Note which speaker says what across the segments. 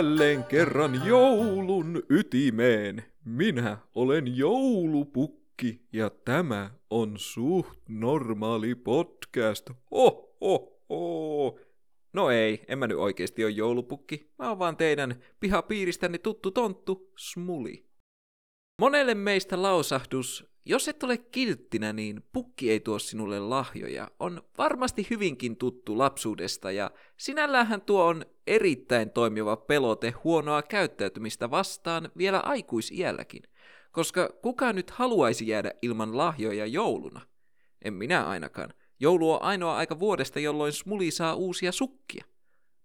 Speaker 1: Jälleen kerran joulun ytimeen. Minä olen joulupukki ja tämä on suht normaali podcast. Ho, ho, ho. No ei, en mä nyt oikeesti ole joulupukki. Mä oon vaan teidän pihapiiristäni tuttu tonttu, Smuli. Monelle meistä lausahdus, jos et ole kilttinä, niin pukki ei tuo sinulle lahjoja, on varmasti hyvinkin tuttu lapsuudesta ja sinällähän tuo on erittäin toimiva pelote huonoa käyttäytymistä vastaan vielä aikuisiälläkin, koska kuka nyt haluaisi jäädä ilman lahjoja jouluna? En minä ainakaan. Joulu on ainoa aika vuodesta, jolloin smuli saa uusia sukkia.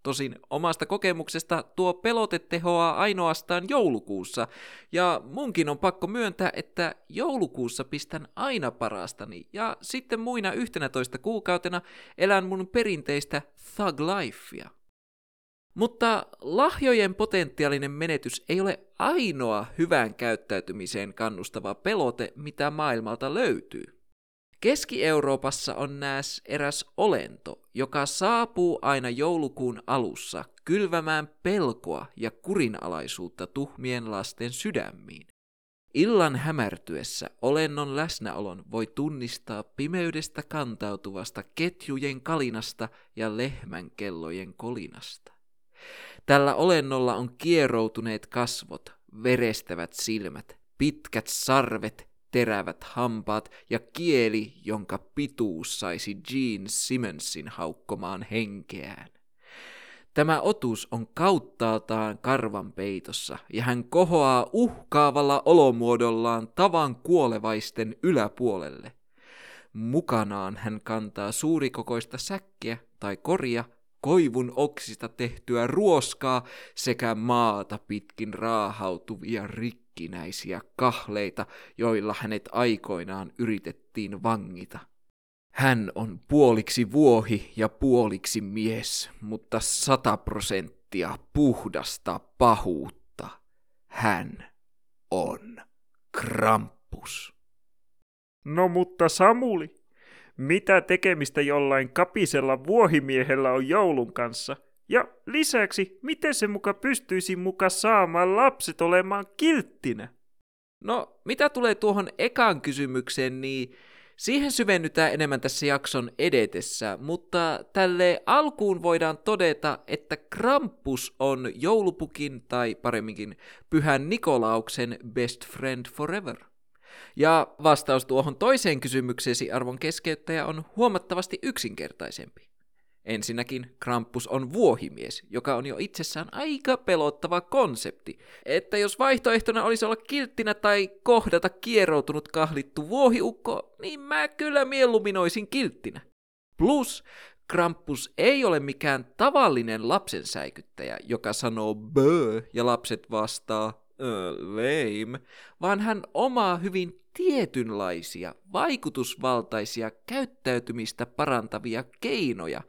Speaker 1: Tosin omasta kokemuksesta tuo pelote tehoaa ainoastaan joulukuussa, ja munkin on pakko myöntää, että joulukuussa pistän aina parastani, ja sitten muina 11 kuukautena elän mun perinteistä thug lifea. Mutta lahjojen potentiaalinen menetys ei ole ainoa hyvään käyttäytymiseen kannustava pelote, mitä maailmalta löytyy. Keski-Euroopassa on nääs eräs olento, joka saapuu aina joulukuun alussa kylvämään pelkoa ja kurinalaisuutta tuhmien lasten sydämiin. Illan hämärtyessä olennon läsnäolon voi tunnistaa pimeydestä kantautuvasta ketjujen kalinasta ja lehmän kellojen kolinasta. Tällä olennolla on kieroutuneet kasvot, verestävät silmät, pitkät sarvet terävät hampaat ja kieli, jonka pituus saisi Gene Simonsin haukkomaan henkeään. Tämä otus on kauttaaltaan karvan peitossa, ja hän kohoaa uhkaavalla olomuodollaan tavan kuolevaisten yläpuolelle. Mukanaan hän kantaa suurikokoista säkkiä tai koria, koivun oksista tehtyä ruoskaa sekä maata pitkin raahautuvia rikkinäisiä kahleita, joilla hänet aikoinaan yritettiin vangita. Hän on puoliksi vuohi ja puoliksi mies, mutta sata prosenttia puhdasta pahuutta. Hän on Krampus.
Speaker 2: No mutta Samuli, mitä tekemistä jollain kapisella vuohimiehellä on joulun kanssa? Ja lisäksi, miten se muka pystyisi muka saamaan lapset olemaan kilttinä?
Speaker 3: No, mitä tulee tuohon ekaan kysymykseen, niin siihen syvennytään enemmän tässä jakson edetessä, mutta tälle alkuun voidaan todeta, että Krampus on joulupukin tai paremminkin pyhän Nikolauksen best friend forever. Ja vastaus tuohon toiseen kysymykseesi arvon keskeyttäjä on huomattavasti yksinkertaisempi. Ensinnäkin Krampus on vuohimies, joka on jo itsessään aika pelottava konsepti. Että jos vaihtoehtona olisi olla kilttinä tai kohdata kieroutunut kahlittu vuohiukko, niin mä kyllä mieluummin olisin kilttinä. Plus, Krampus ei ole mikään tavallinen lapsensäikyttäjä, joka sanoo bö ja lapset vastaa lame, vaan hän omaa hyvin tietynlaisia, vaikutusvaltaisia käyttäytymistä parantavia keinoja,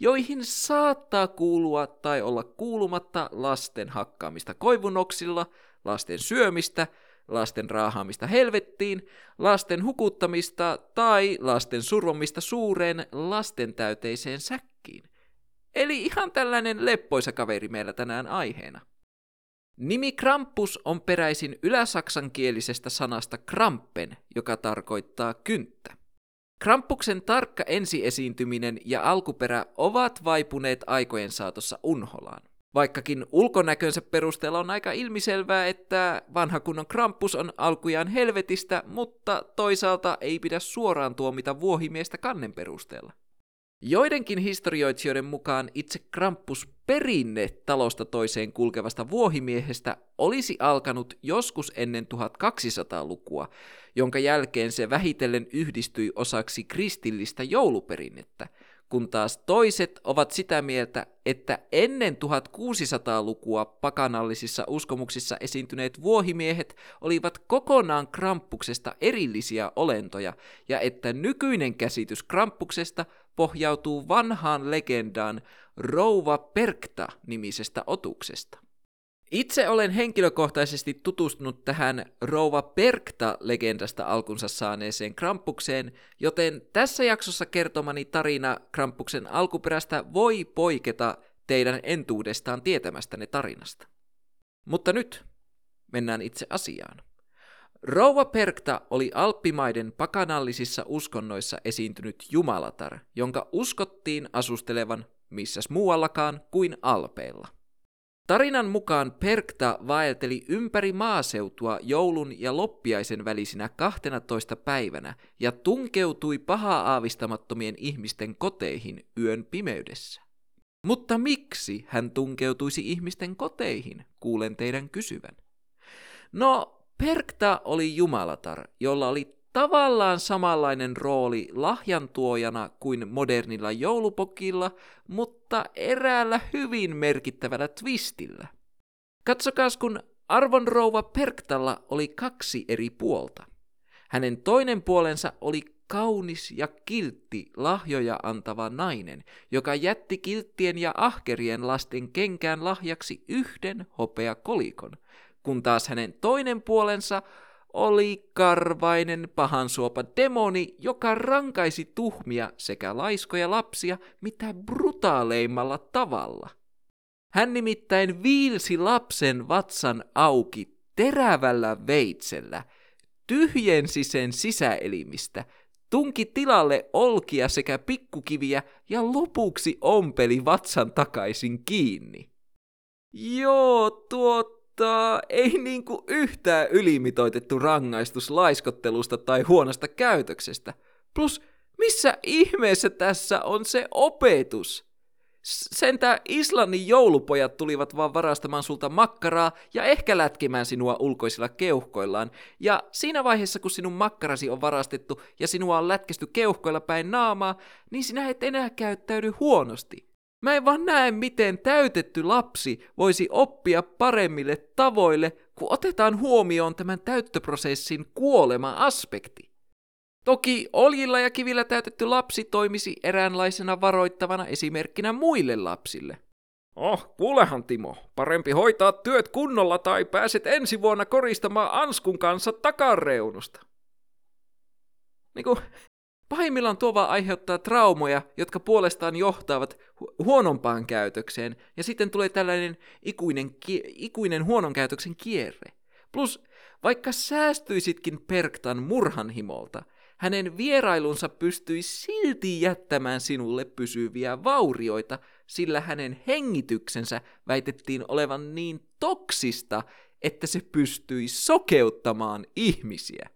Speaker 3: joihin saattaa kuulua tai olla kuulumatta lasten hakkaamista koivunoksilla, lasten syömistä, lasten raahaamista helvettiin, lasten hukuttamista tai lasten survomista suureen lastentäyteiseen säkkiin. Eli ihan tällainen leppoisa kaveri meillä tänään aiheena. Nimi Krampus on peräisin yläsaksankielisestä sanasta krampen, joka tarkoittaa kynttä. Krampuksen tarkka ensiesiintyminen ja alkuperä ovat vaipuneet aikojen saatossa unholaan. Vaikkakin ulkonäkönsä perusteella on aika ilmiselvää, että vanha kunnon Krampus on alkujaan helvetistä, mutta toisaalta ei pidä suoraan tuomita vuohimiestä kannen perusteella. Joidenkin historioitsijoiden mukaan itse Krampus perinne talosta toiseen kulkevasta vuohimiehestä olisi alkanut joskus ennen 1200-lukua, jonka jälkeen se vähitellen yhdistyi osaksi kristillistä jouluperinnettä, kun taas toiset ovat sitä mieltä, että ennen 1600-lukua pakanallisissa uskomuksissa esiintyneet vuohimiehet olivat kokonaan krampuksesta erillisiä olentoja, ja että nykyinen käsitys krampuksesta pohjautuu vanhaan legendaan Rouva Perkta nimisestä otuksesta. Itse olen henkilökohtaisesti tutustunut tähän Rouva Perkta-legendasta alkunsa saaneeseen Krampukseen, joten tässä jaksossa kertomani tarina Krampuksen alkuperästä voi poiketa teidän entuudestaan tietämästänne tarinasta. Mutta nyt mennään itse asiaan. Rouva Perkta oli alppimaiden pakanallisissa uskonnoissa esiintynyt jumalatar, jonka uskottiin asustelevan missäs muuallakaan kuin alpeilla. Tarinan mukaan Perkta vaelteli ympäri maaseutua joulun ja loppiaisen välisinä 12 päivänä ja tunkeutui pahaa aavistamattomien ihmisten koteihin yön pimeydessä. Mutta miksi hän tunkeutuisi ihmisten koteihin, kuulen teidän kysyvän. No, Perkta oli jumalatar, jolla oli tavallaan samanlainen rooli lahjantuojana kuin modernilla joulupokilla, mutta eräällä hyvin merkittävällä twistillä. Katsokaas, kun arvon rouva Perktalla oli kaksi eri puolta. Hänen toinen puolensa oli kaunis ja kiltti lahjoja antava nainen, joka jätti kilttien ja ahkerien lasten kenkään lahjaksi yhden hopea kolikon, kun taas hänen toinen puolensa oli karvainen pahansuopa demoni, joka rankaisi tuhmia sekä laiskoja lapsia mitä brutaaleimmalla tavalla. Hän nimittäin viilsi lapsen vatsan auki terävällä veitsellä, tyhjensi sen sisäelimistä, tunki tilalle olkia sekä pikkukiviä ja lopuksi ompeli vatsan takaisin kiinni. Joo, tuo mutta ei niinku yhtään ylimitoitettu rangaistus laiskottelusta tai huonosta käytöksestä. Plus, missä ihmeessä tässä on se opetus? Sentä Islannin joulupojat tulivat vaan varastamaan sulta makkaraa ja ehkä lätkimään sinua ulkoisilla keuhkoillaan. Ja siinä vaiheessa, kun sinun makkarasi on varastettu ja sinua on lätkisty keuhkoilla päin naamaa, niin sinä et enää käyttäydy huonosti. Mä en vaan näe, miten täytetty lapsi voisi oppia paremmille tavoille, kun otetaan huomioon tämän täyttöprosessin kuolema-aspekti. Toki oljilla ja kivillä täytetty lapsi toimisi eräänlaisena varoittavana esimerkkinä muille lapsille.
Speaker 2: Oh, kuulehan Timo, parempi hoitaa työt kunnolla tai pääset ensi vuonna koristamaan Anskun kanssa takareunusta.
Speaker 3: Niinku, Pahimmillaan tuo vaan aiheuttaa traumoja, jotka puolestaan johtavat hu- huonompaan käytökseen, ja sitten tulee tällainen ikuinen, ki- ikuinen huonon käytöksen kierre. Plus, vaikka säästyisitkin Perktan murhanhimolta, hänen vierailunsa pystyi silti jättämään sinulle pysyviä vaurioita, sillä hänen hengityksensä väitettiin olevan niin toksista, että se pystyi sokeuttamaan ihmisiä.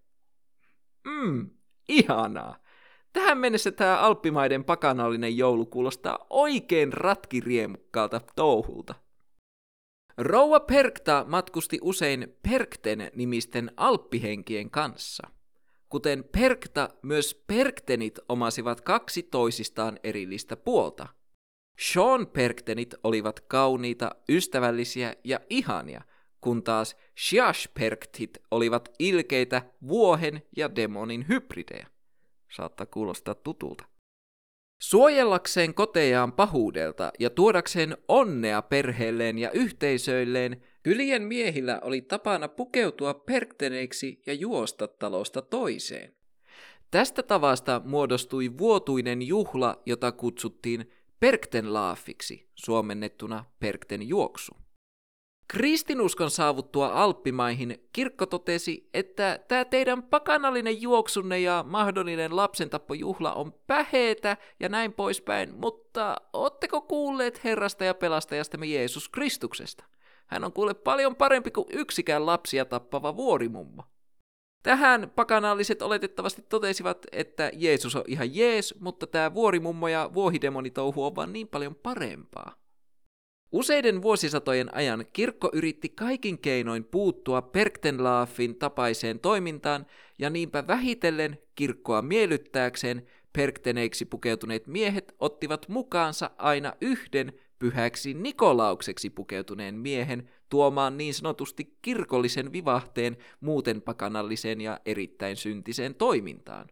Speaker 3: Mm, ihanaa. Tähän mennessä tämä alppimaiden pakanallinen joulu kuulostaa oikein ratkiriemukkaalta touhulta. Rouva Perkta matkusti usein Perkten nimisten alppihenkien kanssa. Kuten Perkta, myös Perktenit omasivat kaksi toisistaan erillistä puolta. Sean Perktenit olivat kauniita, ystävällisiä ja ihania, kun taas Shiash Perktit olivat ilkeitä vuohen ja demonin hybridejä saattaa kuulostaa tutulta. Suojellakseen kotejaan pahuudelta ja tuodakseen onnea perheelleen ja yhteisöilleen, kylien miehillä oli tapana pukeutua perkteneiksi ja juosta talosta toiseen. Tästä tavasta muodostui vuotuinen juhla, jota kutsuttiin Perktenlaafiksi, suomennettuna Perkten juoksu. Kristinuskon saavuttua Alppimaihin kirkko totesi, että tämä teidän pakanallinen juoksunne ja mahdollinen lapsentappojuhla on päheetä ja näin poispäin, mutta ootteko kuulleet Herrasta ja pelastajastamme Jeesus Kristuksesta? Hän on kuule paljon parempi kuin yksikään lapsia tappava vuorimummo. Tähän pakanalliset oletettavasti totesivat, että Jeesus on ihan jees, mutta tämä vuorimummo ja vuohidemonitouhu on vaan niin paljon parempaa. Useiden vuosisatojen ajan kirkko yritti kaikin keinoin puuttua Perktenlaafin tapaiseen toimintaan, ja niinpä vähitellen kirkkoa miellyttääkseen perkteneiksi pukeutuneet miehet ottivat mukaansa aina yhden pyhäksi Nikolaukseksi pukeutuneen miehen tuomaan niin sanotusti kirkollisen vivahteen muuten pakanalliseen ja erittäin syntiseen toimintaan.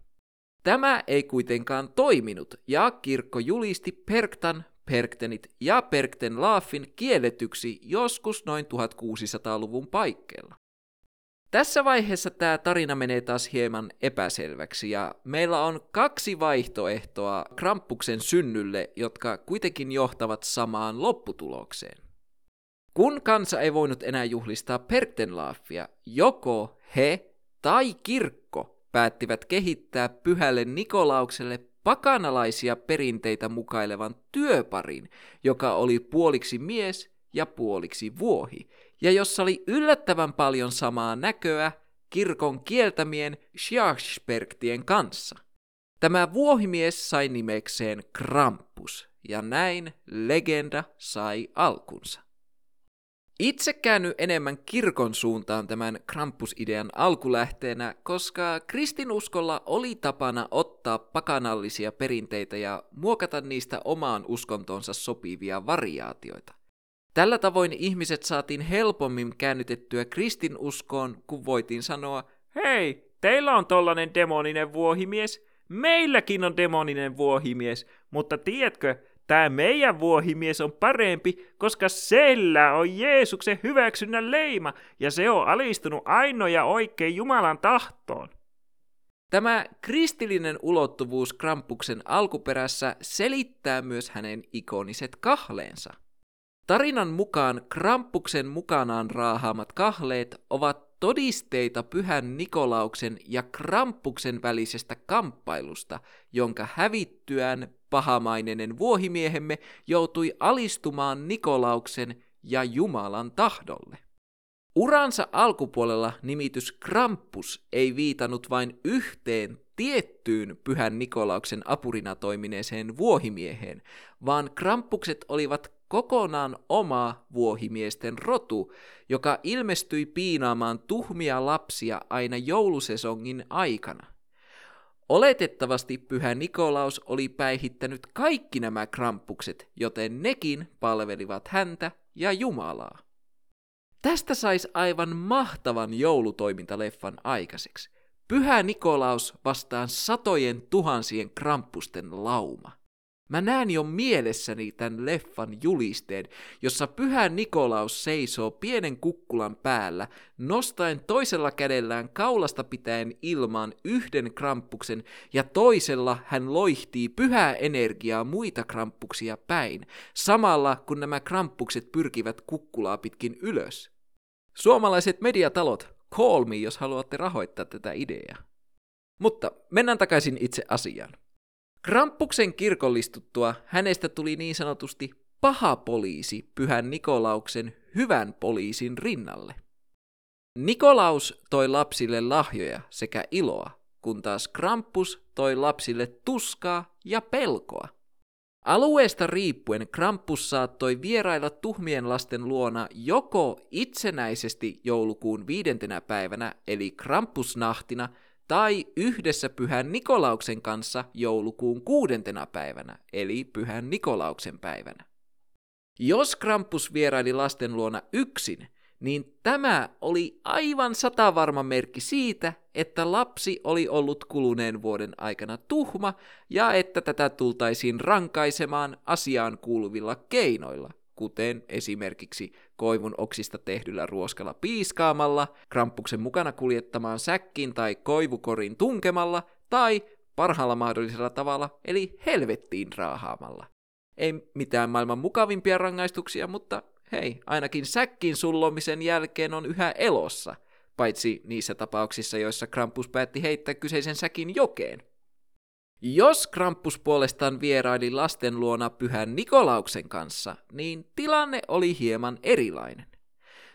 Speaker 3: Tämä ei kuitenkaan toiminut, ja kirkko julisti Perktan perktenit ja perktenlaafin kielletyksi joskus noin 1600-luvun paikkeilla. Tässä vaiheessa tämä tarina menee taas hieman epäselväksi ja meillä on kaksi vaihtoehtoa Krampuksen synnylle, jotka kuitenkin johtavat samaan lopputulokseen. Kun kansa ei voinut enää juhlistaa Perktenlaafia, joko he tai kirkko päättivät kehittää pyhälle Nikolaukselle pakanalaisia perinteitä mukailevan työparin, joka oli puoliksi mies ja puoliksi vuohi, ja jossa oli yllättävän paljon samaa näköä kirkon kieltämien Schachsperktien kanssa. Tämä vuohimies sai nimekseen Krampus, ja näin legenda sai alkunsa. Itse käänny enemmän kirkon suuntaan tämän Krampus-idean alkulähteenä, koska kristinuskolla oli tapana ottaa pakanallisia perinteitä ja muokata niistä omaan uskontonsa sopivia variaatioita. Tällä tavoin ihmiset saatiin helpommin käännytettyä kristinuskoon, kun voitiin sanoa,
Speaker 2: hei, teillä on tollanen demoninen vuohimies, meilläkin on demoninen vuohimies, mutta tiedätkö, tämä meidän vuohimies on parempi, koska sellä on Jeesuksen hyväksynnän leima, ja se on alistunut ainoa oikein Jumalan tahtoon.
Speaker 3: Tämä kristillinen ulottuvuus Krampuksen alkuperässä selittää myös hänen ikoniset kahleensa. Tarinan mukaan Krampuksen mukanaan raahaamat kahleet ovat todisteita pyhän Nikolauksen ja Krampuksen välisestä kamppailusta, jonka hävittyään pahamainenen vuohimiehemme joutui alistumaan Nikolauksen ja Jumalan tahdolle. Uransa alkupuolella nimitys Krampus ei viitannut vain yhteen tiettyyn pyhän Nikolauksen apurina toimineeseen vuohimieheen, vaan Krampukset olivat kokonaan oma vuohimiesten rotu, joka ilmestyi piinaamaan tuhmia lapsia aina joulusesongin aikana. Oletettavasti pyhä Nikolaus oli päihittänyt kaikki nämä krampukset, joten nekin palvelivat häntä ja Jumalaa. Tästä saisi aivan mahtavan joulutoimintaleffan aikaiseksi. Pyhä Nikolaus vastaan satojen tuhansien krampusten lauma. Mä näen jo mielessäni tämän leffan julisteen, jossa pyhä Nikolaus seisoo pienen kukkulan päällä, nostaen toisella kädellään kaulasta pitäen ilmaan yhden krampuksen ja toisella hän loihtii pyhää energiaa muita krampuksia päin, samalla kun nämä krampukset pyrkivät kukkulaa pitkin ylös. Suomalaiset mediatalot, call me, jos haluatte rahoittaa tätä ideaa. Mutta mennään takaisin itse asiaan. Krampuksen kirkollistuttua hänestä tuli niin sanotusti paha poliisi pyhän Nikolauksen hyvän poliisin rinnalle. Nikolaus toi lapsille lahjoja sekä iloa, kun taas Krampus toi lapsille tuskaa ja pelkoa. Alueesta riippuen Krampus saattoi vierailla tuhmien lasten luona joko itsenäisesti joulukuun viidentenä päivänä eli Krampusnahtina tai yhdessä Pyhän Nikolauksen kanssa joulukuun kuudentena päivänä, eli Pyhän Nikolauksen päivänä. Jos Krampus vieraili lasten luona yksin, niin tämä oli aivan satavarma merkki siitä, että lapsi oli ollut kuluneen vuoden aikana tuhma ja että tätä tultaisiin rankaisemaan asiaan kuuluvilla keinoilla, kuten esimerkiksi koivun oksista tehdyllä ruoskalla piiskaamalla, krampuksen mukana kuljettamaan säkkiin tai koivukorin tunkemalla tai parhaalla mahdollisella tavalla, eli helvettiin raahaamalla. Ei mitään maailman mukavimpia rangaistuksia, mutta hei, ainakin säkkiin sullomisen jälkeen on yhä elossa, paitsi niissä tapauksissa, joissa Krampus päätti heittää kyseisen säkin jokeen. Jos Krampus puolestaan vieraili lasten luona pyhän Nikolauksen kanssa, niin tilanne oli hieman erilainen.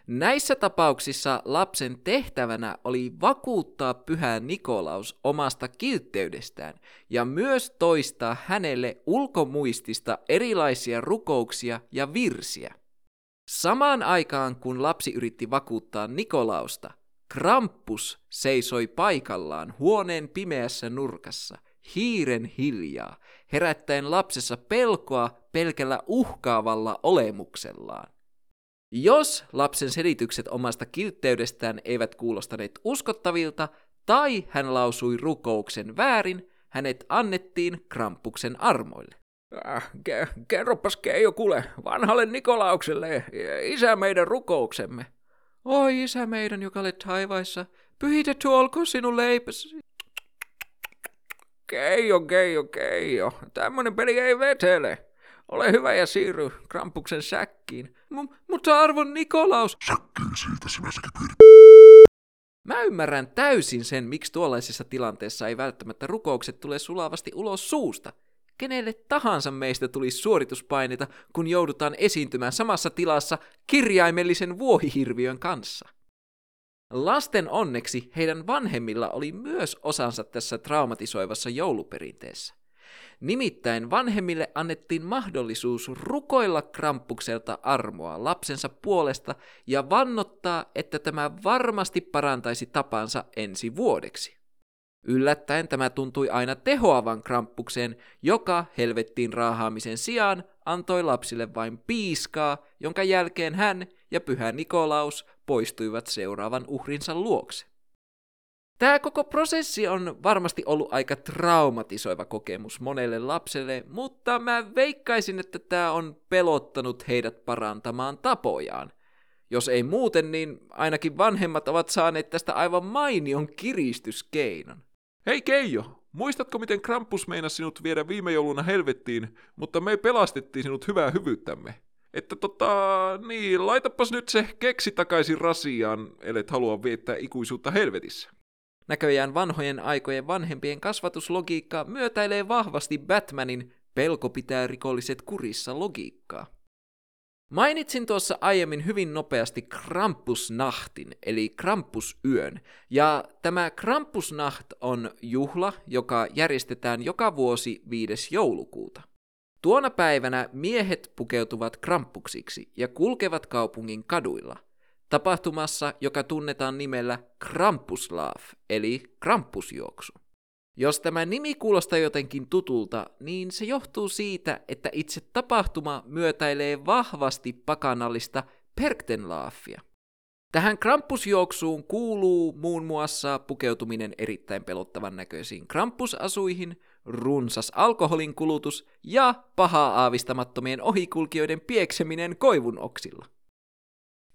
Speaker 3: Näissä tapauksissa lapsen tehtävänä oli vakuuttaa pyhä Nikolaus omasta kiltteydestään ja myös toistaa hänelle ulkomuistista erilaisia rukouksia ja virsiä. Samaan aikaan kun lapsi yritti vakuuttaa Nikolausta, Krampus seisoi paikallaan huoneen pimeässä nurkassa hiiren hiljaa, herättäen lapsessa pelkoa pelkällä uhkaavalla olemuksellaan. Jos lapsen selitykset omasta kiltteydestään eivät kuulostaneet uskottavilta, tai hän lausui rukouksen väärin, hänet annettiin Krampuksen armoille. Äh, ke- kerropas Keijo kuule, vanhalle Nikolaukselle, isä meidän rukouksemme. Oi isä meidän, joka olet taivaissa, pyhitetty olkoon sinun leipäsi. Keijo, Keijo, Keijo, tämmönen peli ei vetele. Ole hyvä ja siirry Krampuksen säkkiin. M- mutta arvon Nikolaus...
Speaker 4: Säkkiin siitä pyrit.
Speaker 3: Mä ymmärrän täysin sen, miksi tuollaisessa tilanteessa ei välttämättä rukoukset tule sulavasti ulos suusta. Kenelle tahansa meistä tulisi suorituspaineita, kun joudutaan esiintymään samassa tilassa kirjaimellisen vuohihirviön kanssa. Lasten onneksi heidän vanhemmilla oli myös osansa tässä traumatisoivassa jouluperinteessä. Nimittäin vanhemmille annettiin mahdollisuus rukoilla krampukselta armoa lapsensa puolesta ja vannottaa, että tämä varmasti parantaisi tapansa ensi vuodeksi. Yllättäen tämä tuntui aina tehoavan krampukseen, joka helvettiin raahaamisen sijaan antoi lapsille vain piiskaa, jonka jälkeen hän ja pyhä Nikolaus poistuivat seuraavan uhrinsa luokse. Tämä koko prosessi on varmasti ollut aika traumatisoiva kokemus monelle lapselle, mutta mä veikkaisin, että tämä on pelottanut heidät parantamaan tapojaan. Jos ei muuten, niin ainakin vanhemmat ovat saaneet tästä aivan mainion kiristyskeinon.
Speaker 1: Hei Keijo, muistatko miten Krampus meinasi sinut viedä viime jouluna helvettiin, mutta me pelastettiin sinut hyvää hyvyyttämme? Että tota, niin, laitapas nyt se keksi takaisin rasiaan, ellet halua viettää ikuisuutta helvetissä.
Speaker 3: Näköjään vanhojen aikojen vanhempien kasvatuslogiikka myötäilee vahvasti Batmanin pelko pitää rikolliset kurissa logiikkaa. Mainitsin tuossa aiemmin hyvin nopeasti Krampusnachtin, eli Krampusyön, ja tämä Krampusnacht on juhla, joka järjestetään joka vuosi 5. joulukuuta. Tuona päivänä miehet pukeutuvat krampuksiksi ja kulkevat kaupungin kaduilla, tapahtumassa, joka tunnetaan nimellä Krampuslaaf, eli Krampusjuoksu. Jos tämä nimi kuulostaa jotenkin tutulta, niin se johtuu siitä, että itse tapahtuma myötäilee vahvasti pakanallista Perktenlaafia. Tähän krampusjuoksuun kuuluu muun muassa pukeutuminen erittäin pelottavan näköisiin krampusasuihin, runsas alkoholin kulutus ja pahaa aavistamattomien ohikulkijoiden piekseminen koivun oksilla.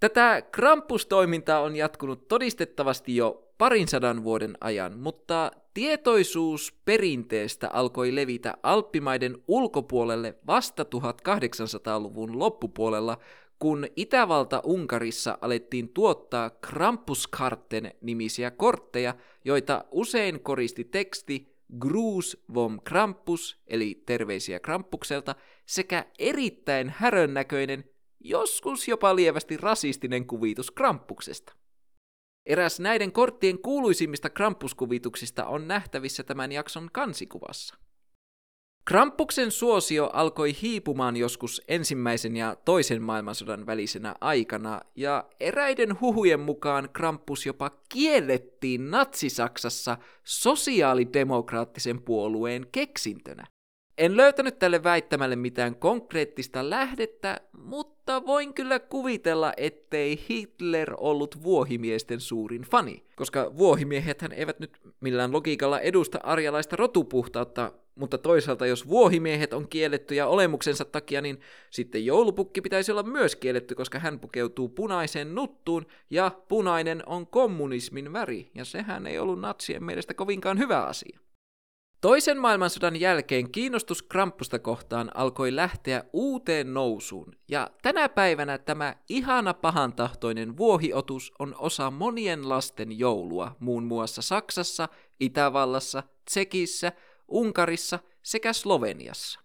Speaker 3: Tätä krampustoimintaa on jatkunut todistettavasti jo parin sadan vuoden ajan, mutta tietoisuus perinteestä alkoi levitä Alppimaiden ulkopuolelle vasta 1800-luvun loppupuolella, kun Itävalta-Unkarissa alettiin tuottaa Krampuskarten nimisiä kortteja, joita usein koristi teksti Gruus vom Krampus, eli terveisiä Krampukselta, sekä erittäin härönnäköinen, joskus jopa lievästi rasistinen kuvitus Krampuksesta. Eräs näiden korttien kuuluisimmista Krampuskuvituksista on nähtävissä tämän jakson kansikuvassa. Krampuksen suosio alkoi hiipumaan joskus ensimmäisen ja toisen maailmansodan välisenä aikana, ja eräiden huhujen mukaan Krampus jopa kiellettiin Natsi-Saksassa sosiaalidemokraattisen puolueen keksintönä. En löytänyt tälle väittämälle mitään konkreettista lähdettä, mutta voin kyllä kuvitella, ettei Hitler ollut vuohimiesten suurin fani, koska vuohimiehethän eivät nyt millään logiikalla edusta arjalaista rotupuhtautta, mutta toisaalta jos vuohimiehet on kielletty ja olemuksensa takia, niin sitten joulupukki pitäisi olla myös kielletty, koska hän pukeutuu punaiseen nuttuun ja punainen on kommunismin väri, ja sehän ei ollut natsien mielestä kovinkaan hyvä asia. Toisen maailmansodan jälkeen kiinnostus Krampusta kohtaan alkoi lähteä uuteen nousuun, ja tänä päivänä tämä ihana pahantahtoinen vuohiotus on osa monien lasten joulua, muun muassa Saksassa, Itävallassa, Tsekissä, Unkarissa sekä Sloveniassa.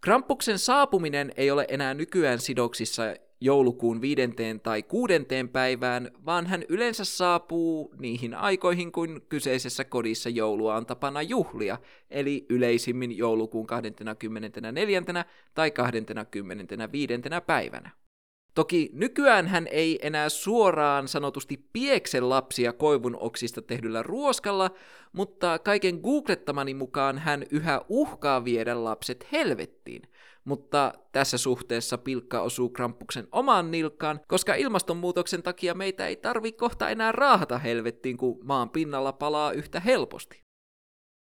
Speaker 3: Krampuksen saapuminen ei ole enää nykyään sidoksissa joulukuun viidenteen tai kuudenteen päivään, vaan hän yleensä saapuu niihin aikoihin, kun kyseisessä kodissa joulua on tapana juhlia, eli yleisimmin joulukuun 24. tai 25. päivänä. Toki nykyään hän ei enää suoraan sanotusti piekse lapsia koivun oksista tehdyllä ruoskalla, mutta kaiken googlettamani mukaan hän yhä uhkaa viedä lapset helvettiin. Mutta tässä suhteessa pilkka osuu Krampuksen omaan nilkkaan, koska ilmastonmuutoksen takia meitä ei tarvi kohta enää raahata helvettiin, kun maan pinnalla palaa yhtä helposti.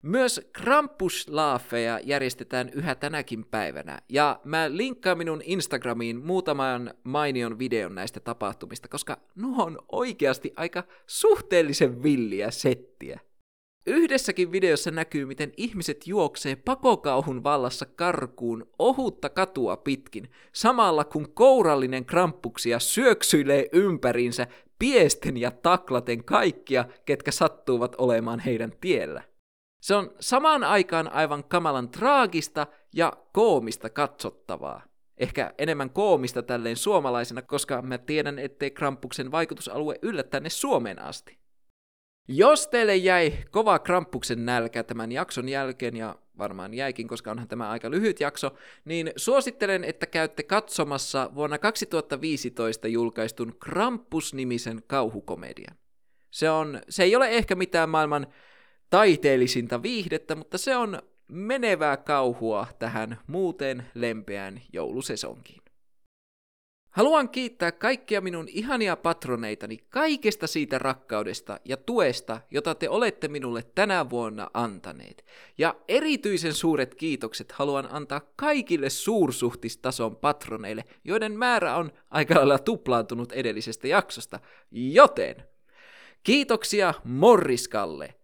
Speaker 3: Myös Krampuslaafeja järjestetään yhä tänäkin päivänä, ja mä linkkaan minun Instagramiin muutaman mainion videon näistä tapahtumista, koska nuo on oikeasti aika suhteellisen villiä settiä. Yhdessäkin videossa näkyy, miten ihmiset juoksee pakokauhun vallassa karkuun ohutta katua pitkin, samalla kun kourallinen kramppuksia syöksyilee ympäriinsä piesten ja taklaten kaikkia, ketkä sattuvat olemaan heidän tiellä. Se on samaan aikaan aivan kamalan traagista ja koomista katsottavaa. Ehkä enemmän koomista tälleen suomalaisena, koska mä tiedän, ettei Krampuksen vaikutusalue yllä tänne Suomeen asti. Jos teille jäi kova Krampuksen nälkä tämän jakson jälkeen, ja varmaan jäikin, koska onhan tämä aika lyhyt jakso, niin suosittelen, että käytte katsomassa vuonna 2015 julkaistun Krampus-nimisen kauhukomedian. Se, on, se ei ole ehkä mitään maailman taiteellisinta viihdettä, mutta se on menevää kauhua tähän muuten lempeään joulusesonkiin. Haluan kiittää kaikkia minun ihania patroneitani kaikesta siitä rakkaudesta ja tuesta, jota te olette minulle tänä vuonna antaneet. Ja erityisen suuret kiitokset haluan antaa kaikille suursuhtistason patroneille, joiden määrä on aika lailla tuplaantunut edellisestä jaksosta. Joten kiitoksia Morriskalle,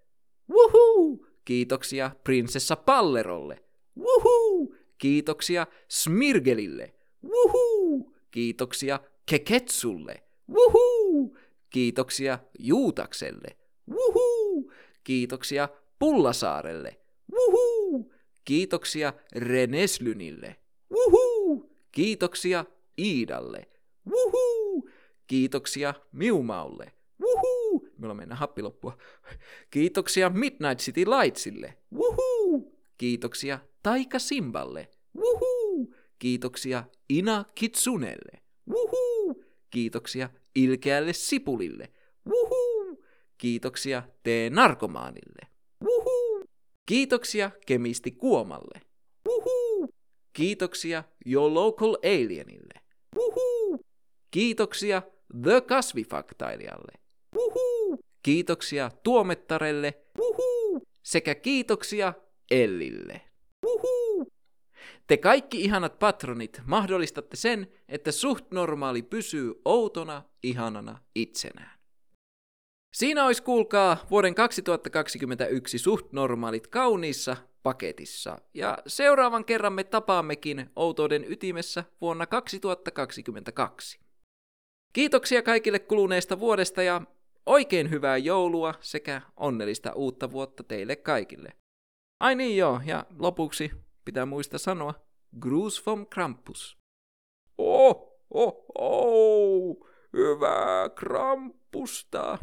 Speaker 3: Wuhuu! Kiitoksia prinsessa Pallerolle. Wuhuu! Kiitoksia Smirgelille. Wuhuu! Kiitoksia Keketsulle. Wuhuu! Kiitoksia Juutakselle. Wuhuu! Kiitoksia Pullasaarelle. Wuhuu! Kiitoksia Reneslynille. Wuhuu! Kiitoksia Iidalle. Wuhuu! Kiitoksia Miumaulle. Mulla mennä happi loppua. Kiitoksia Midnight City Lightsille. Wuhuu! Kiitoksia Taika Simballe. Wuhuu! Kiitoksia Ina Kitsunelle. Wuhuu! Kiitoksia Ilkeälle Sipulille. Wuhuu! Kiitoksia T. Narkomaanille. Wuhuu! Kiitoksia Kemisti Kuomalle. Wuhuu! Kiitoksia Your Local Alienille. Wuhuu! Kiitoksia The Kasvifaktailijalle. Kiitoksia Tuomettarelle Uhu! sekä kiitoksia Ellille. Uhu! Te kaikki ihanat patronit mahdollistatte sen, että suht normaali pysyy outona, ihanana itsenään. Siinä olisi kuulkaa vuoden 2021 suht normaalit kauniissa paketissa, ja seuraavan kerran me tapaammekin outouden ytimessä vuonna 2022. Kiitoksia kaikille kuluneesta vuodesta ja Oikein hyvää joulua sekä onnellista uutta vuotta teille kaikille. Ai niin joo, ja lopuksi pitää muistaa sanoa Gruus vom Krampus. Oh, oh, oh, hyvää Krampusta.